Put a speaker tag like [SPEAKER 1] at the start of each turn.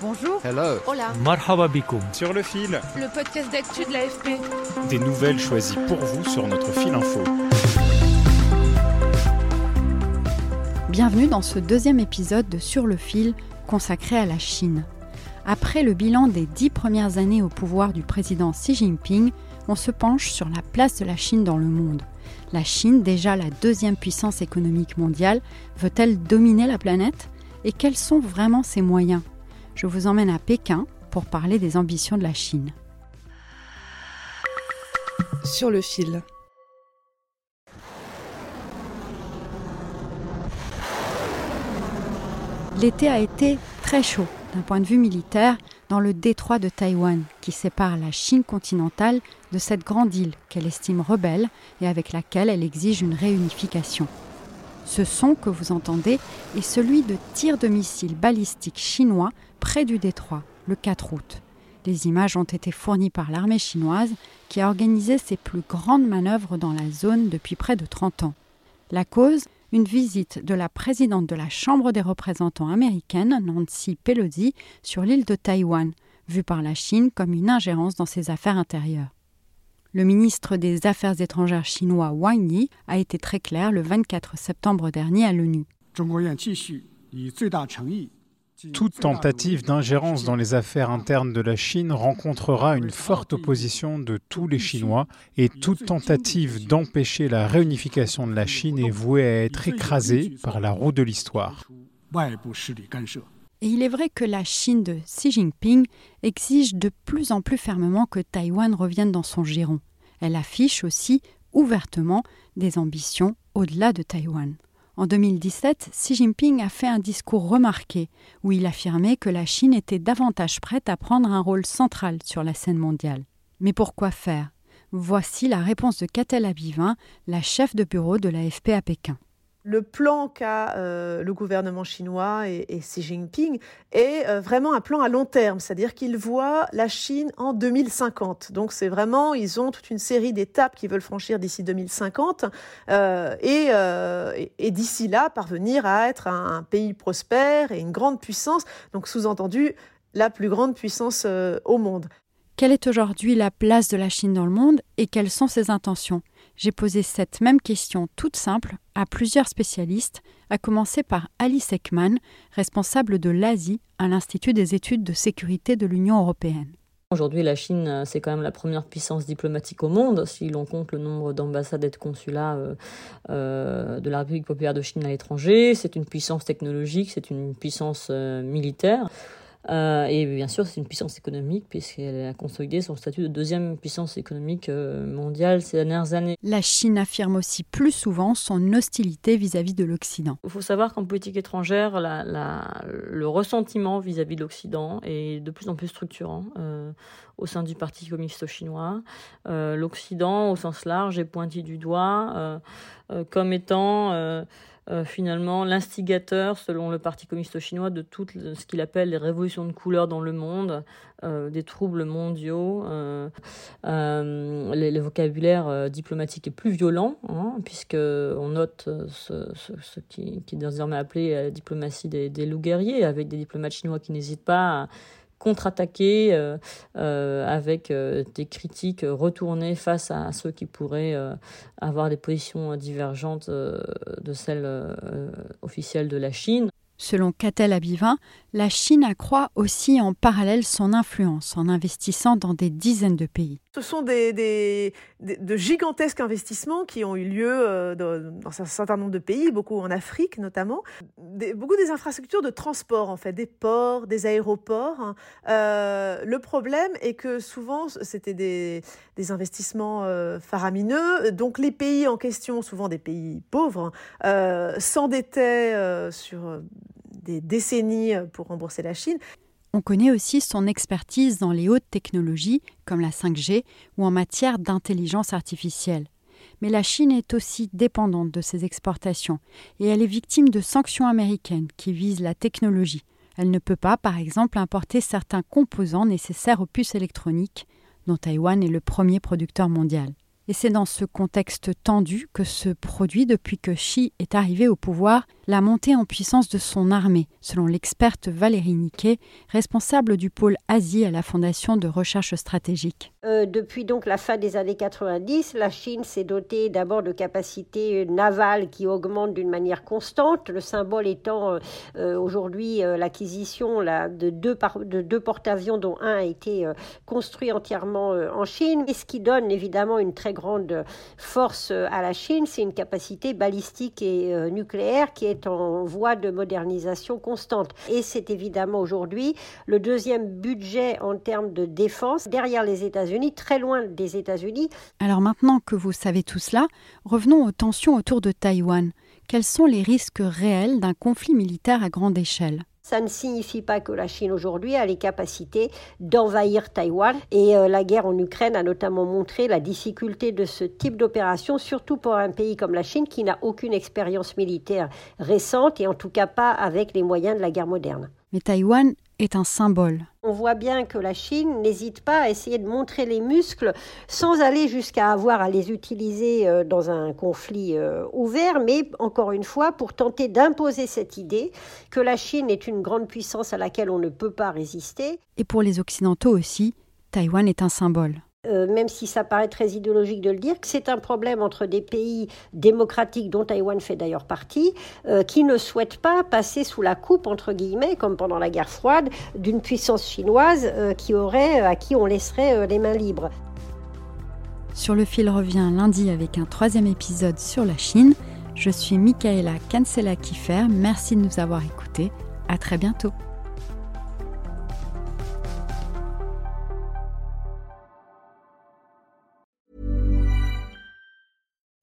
[SPEAKER 1] Bonjour.
[SPEAKER 2] Hello.
[SPEAKER 1] Hola.
[SPEAKER 3] Marhaba bikoum.
[SPEAKER 4] Sur le fil,
[SPEAKER 1] Le podcast d'actu de l'AFP.
[SPEAKER 4] des nouvelles choisies pour vous sur notre fil info.
[SPEAKER 5] Bienvenue dans ce deuxième épisode de Sur le fil consacré à la Chine. Après le bilan des dix premières années au pouvoir du président Xi Jinping, on se penche sur la place de la Chine dans le monde. La Chine, déjà la deuxième puissance économique mondiale, veut-elle dominer la planète? Et quels sont vraiment ses moyens? Je vous emmène à Pékin pour parler des ambitions de la Chine.
[SPEAKER 1] Sur le fil.
[SPEAKER 5] L'été a été très chaud d'un point de vue militaire dans le détroit de Taïwan qui sépare la Chine continentale de cette grande île qu'elle estime rebelle et avec laquelle elle exige une réunification. Ce son que vous entendez est celui de tirs de missiles balistiques chinois près du détroit le 4 août. Les images ont été fournies par l'armée chinoise qui a organisé ses plus grandes manœuvres dans la zone depuis près de 30 ans. La cause une visite de la présidente de la Chambre des représentants américaine, Nancy Pelosi, sur l'île de Taïwan, vue par la Chine comme une ingérence dans ses affaires intérieures. Le ministre des Affaires étrangères chinois Wang Yi a été très clair le 24 septembre dernier à l'ONU.
[SPEAKER 4] Toute tentative d'ingérence dans les affaires internes de la Chine rencontrera une forte opposition de tous les Chinois et toute tentative d'empêcher la réunification de la Chine est vouée à être écrasée par la roue de l'histoire.
[SPEAKER 5] Et il est vrai que la Chine de Xi Jinping exige de plus en plus fermement que Taïwan revienne dans son giron. Elle affiche aussi ouvertement des ambitions au-delà de Taïwan. En 2017, Xi Jinping a fait un discours remarqué où il affirmait que la Chine était davantage prête à prendre un rôle central sur la scène mondiale. Mais pourquoi faire? Voici la réponse de Catel Abivin, la chef de bureau de l'AFP à Pékin
[SPEAKER 6] le plan qu'a euh, le gouvernement chinois et, Xi Jinping est euh, vraiment un plan à long terme, c'est-à-dire qu'ils voient la Chine en 2050. Donc c'est vraiment, ils ont toute une série d'étapes qu'ils veulent franchir d'ici 2050 euh, et, d'ici là parvenir à être un, pays prospère et une grande puissance. Donc sous-entendu la plus grande puissance au monde.
[SPEAKER 5] Quelle est aujourd'hui la place de la Chine dans le monde et quelles sont ses intentions? J'ai posé cette même question toute simple à plusieurs spécialistes, à commencer par Alice Ekman, responsable de l'Asie à l'Institut des études de sécurité de l'Union européenne.
[SPEAKER 7] Aujourd'hui, la Chine, c'est quand même la première puissance diplomatique au monde, si l'on compte le nombre d'ambassades et de consulats euh, euh, de la République populaire de Chine à l'étranger. C'est une puissance technologique, c'est une puissance euh, militaire. Euh, et bien sûr, c'est une puissance économique puisqu'elle a consolidé son statut de deuxième puissance économique euh, mondiale ces dernières années.
[SPEAKER 5] La Chine affirme aussi plus souvent son hostilité vis-à-vis -vis de l'Occident.
[SPEAKER 7] Il faut savoir qu'en politique étrangère, la, la, le ressentiment vis-à-vis -vis de l'Occident est de plus en plus structurant euh, au sein du Parti communiste chinois. Euh, L'Occident, au sens large, est pointé du doigt comme étant euh, finalement l'instigateur, selon le Parti communiste chinois, de tout ce qu'il appelle les révolutions de couleur dans le monde, euh, des troubles mondiaux. Euh, euh les, le vocabulaire euh, diplomatique est plus violent, hein, puisqu'on note ce, qui, est désormais appelé la diplomatie des, des loups guerriers, avec des diplomates chinois qui n'hésitent pas à contre-attaquer euh, euh, avec euh, des critiques retournées face à, ceux qui pourraient avoir des positions divergentes de celles officielles de la Chine.
[SPEAKER 5] Selon Catel Abivin, la Chine accroît aussi en parallèle son influence en investissant dans des dizaines de pays.
[SPEAKER 6] Ce sont des, de gigantesques investissements qui ont eu lieu euh, dans, un certain nombre de pays, beaucoup en Afrique notamment. beaucoup des infrastructures de transport, en fait, des ports, des aéroports. Hein. Euh, le problème est que souvent, c'était des, investissements euh, faramineux. Donc les pays en question, souvent des pays pauvres, s'endettaient sur des décennies pour rembourser la Chine.
[SPEAKER 5] On connaît aussi son expertise dans les hautes technologies comme la 5G ou en matière d'intelligence artificielle. Mais la Chine est aussi dépendante de ses exportations et elle est victime de sanctions américaines qui visent la technologie. Elle ne peut pas, par exemple, importer certains composants nécessaires aux puces électroniques, dont Taïwan est le premier producteur mondial. Et c'est dans ce contexte tendu que se produit, depuis que Xi est arrivé au pouvoir, la montée en puissance de son armée, selon l'experte Valérie Niquet, responsable du pôle Asie à la Fondation de recherche stratégique.
[SPEAKER 2] Euh, depuis donc la fin des années 90, la Chine s'est dotée d'abord de capacités navales qui augmentent d'une manière constante, le symbole étant euh, euh, aujourd'hui l'acquisition de deux, de deux porte-avions dont un a été construit entièrement en Chine, et ce qui donne évidemment une très grande force à la Chine, c'est une capacité balistique et euh, nucléaire qui est en voie de modernisation constante. Et c'est évidemment aujourd'hui le deuxième budget en termes de défense derrière les États-Unis, très loin des États-Unis.
[SPEAKER 5] Alors maintenant que vous savez tout cela, revenons aux tensions autour de Taïwan. Quels sont les risques réels d'un conflit militaire à grande échelle?
[SPEAKER 2] Ça ne signifie pas que la Chine aujourd'hui a les capacités d'envahir Taïwan. Et euh, la guerre en Ukraine a notamment montré la difficulté de ce type d'opération, surtout pour un pays comme la Chine qui n'a aucune expérience militaire récente et en tout cas pas avec les moyens de la guerre moderne.
[SPEAKER 5] Mais Taïwan est un symbole.
[SPEAKER 2] On voit bien que la Chine n'hésite pas à essayer de montrer les muscles sans aller jusqu'à avoir à les utiliser euh, dans un conflit euh, ouvert, mais encore une fois pour tenter d'imposer cette idée que la Chine est une grande puissance à laquelle on ne peut pas résister.
[SPEAKER 5] Et pour les Occidentaux aussi, Taïwan est un symbole.
[SPEAKER 2] Euh, même si ça paraît très idéologique de le dire, que c'est un problème entre des pays démocratiques, dont Taïwan fait d'ailleurs partie, euh, qui ne souhaitent pas passer sous la coupe, entre guillemets, comme pendant la guerre froide, d'une puissance chinoise euh, qui aurait, à qui on laisserait les mains libres.
[SPEAKER 5] Sur le fil revient lundi avec un troisième épisode sur la Chine. Je suis Michaela Kansela-Kiffer. Merci de nous avoir écoutés. À très bientôt.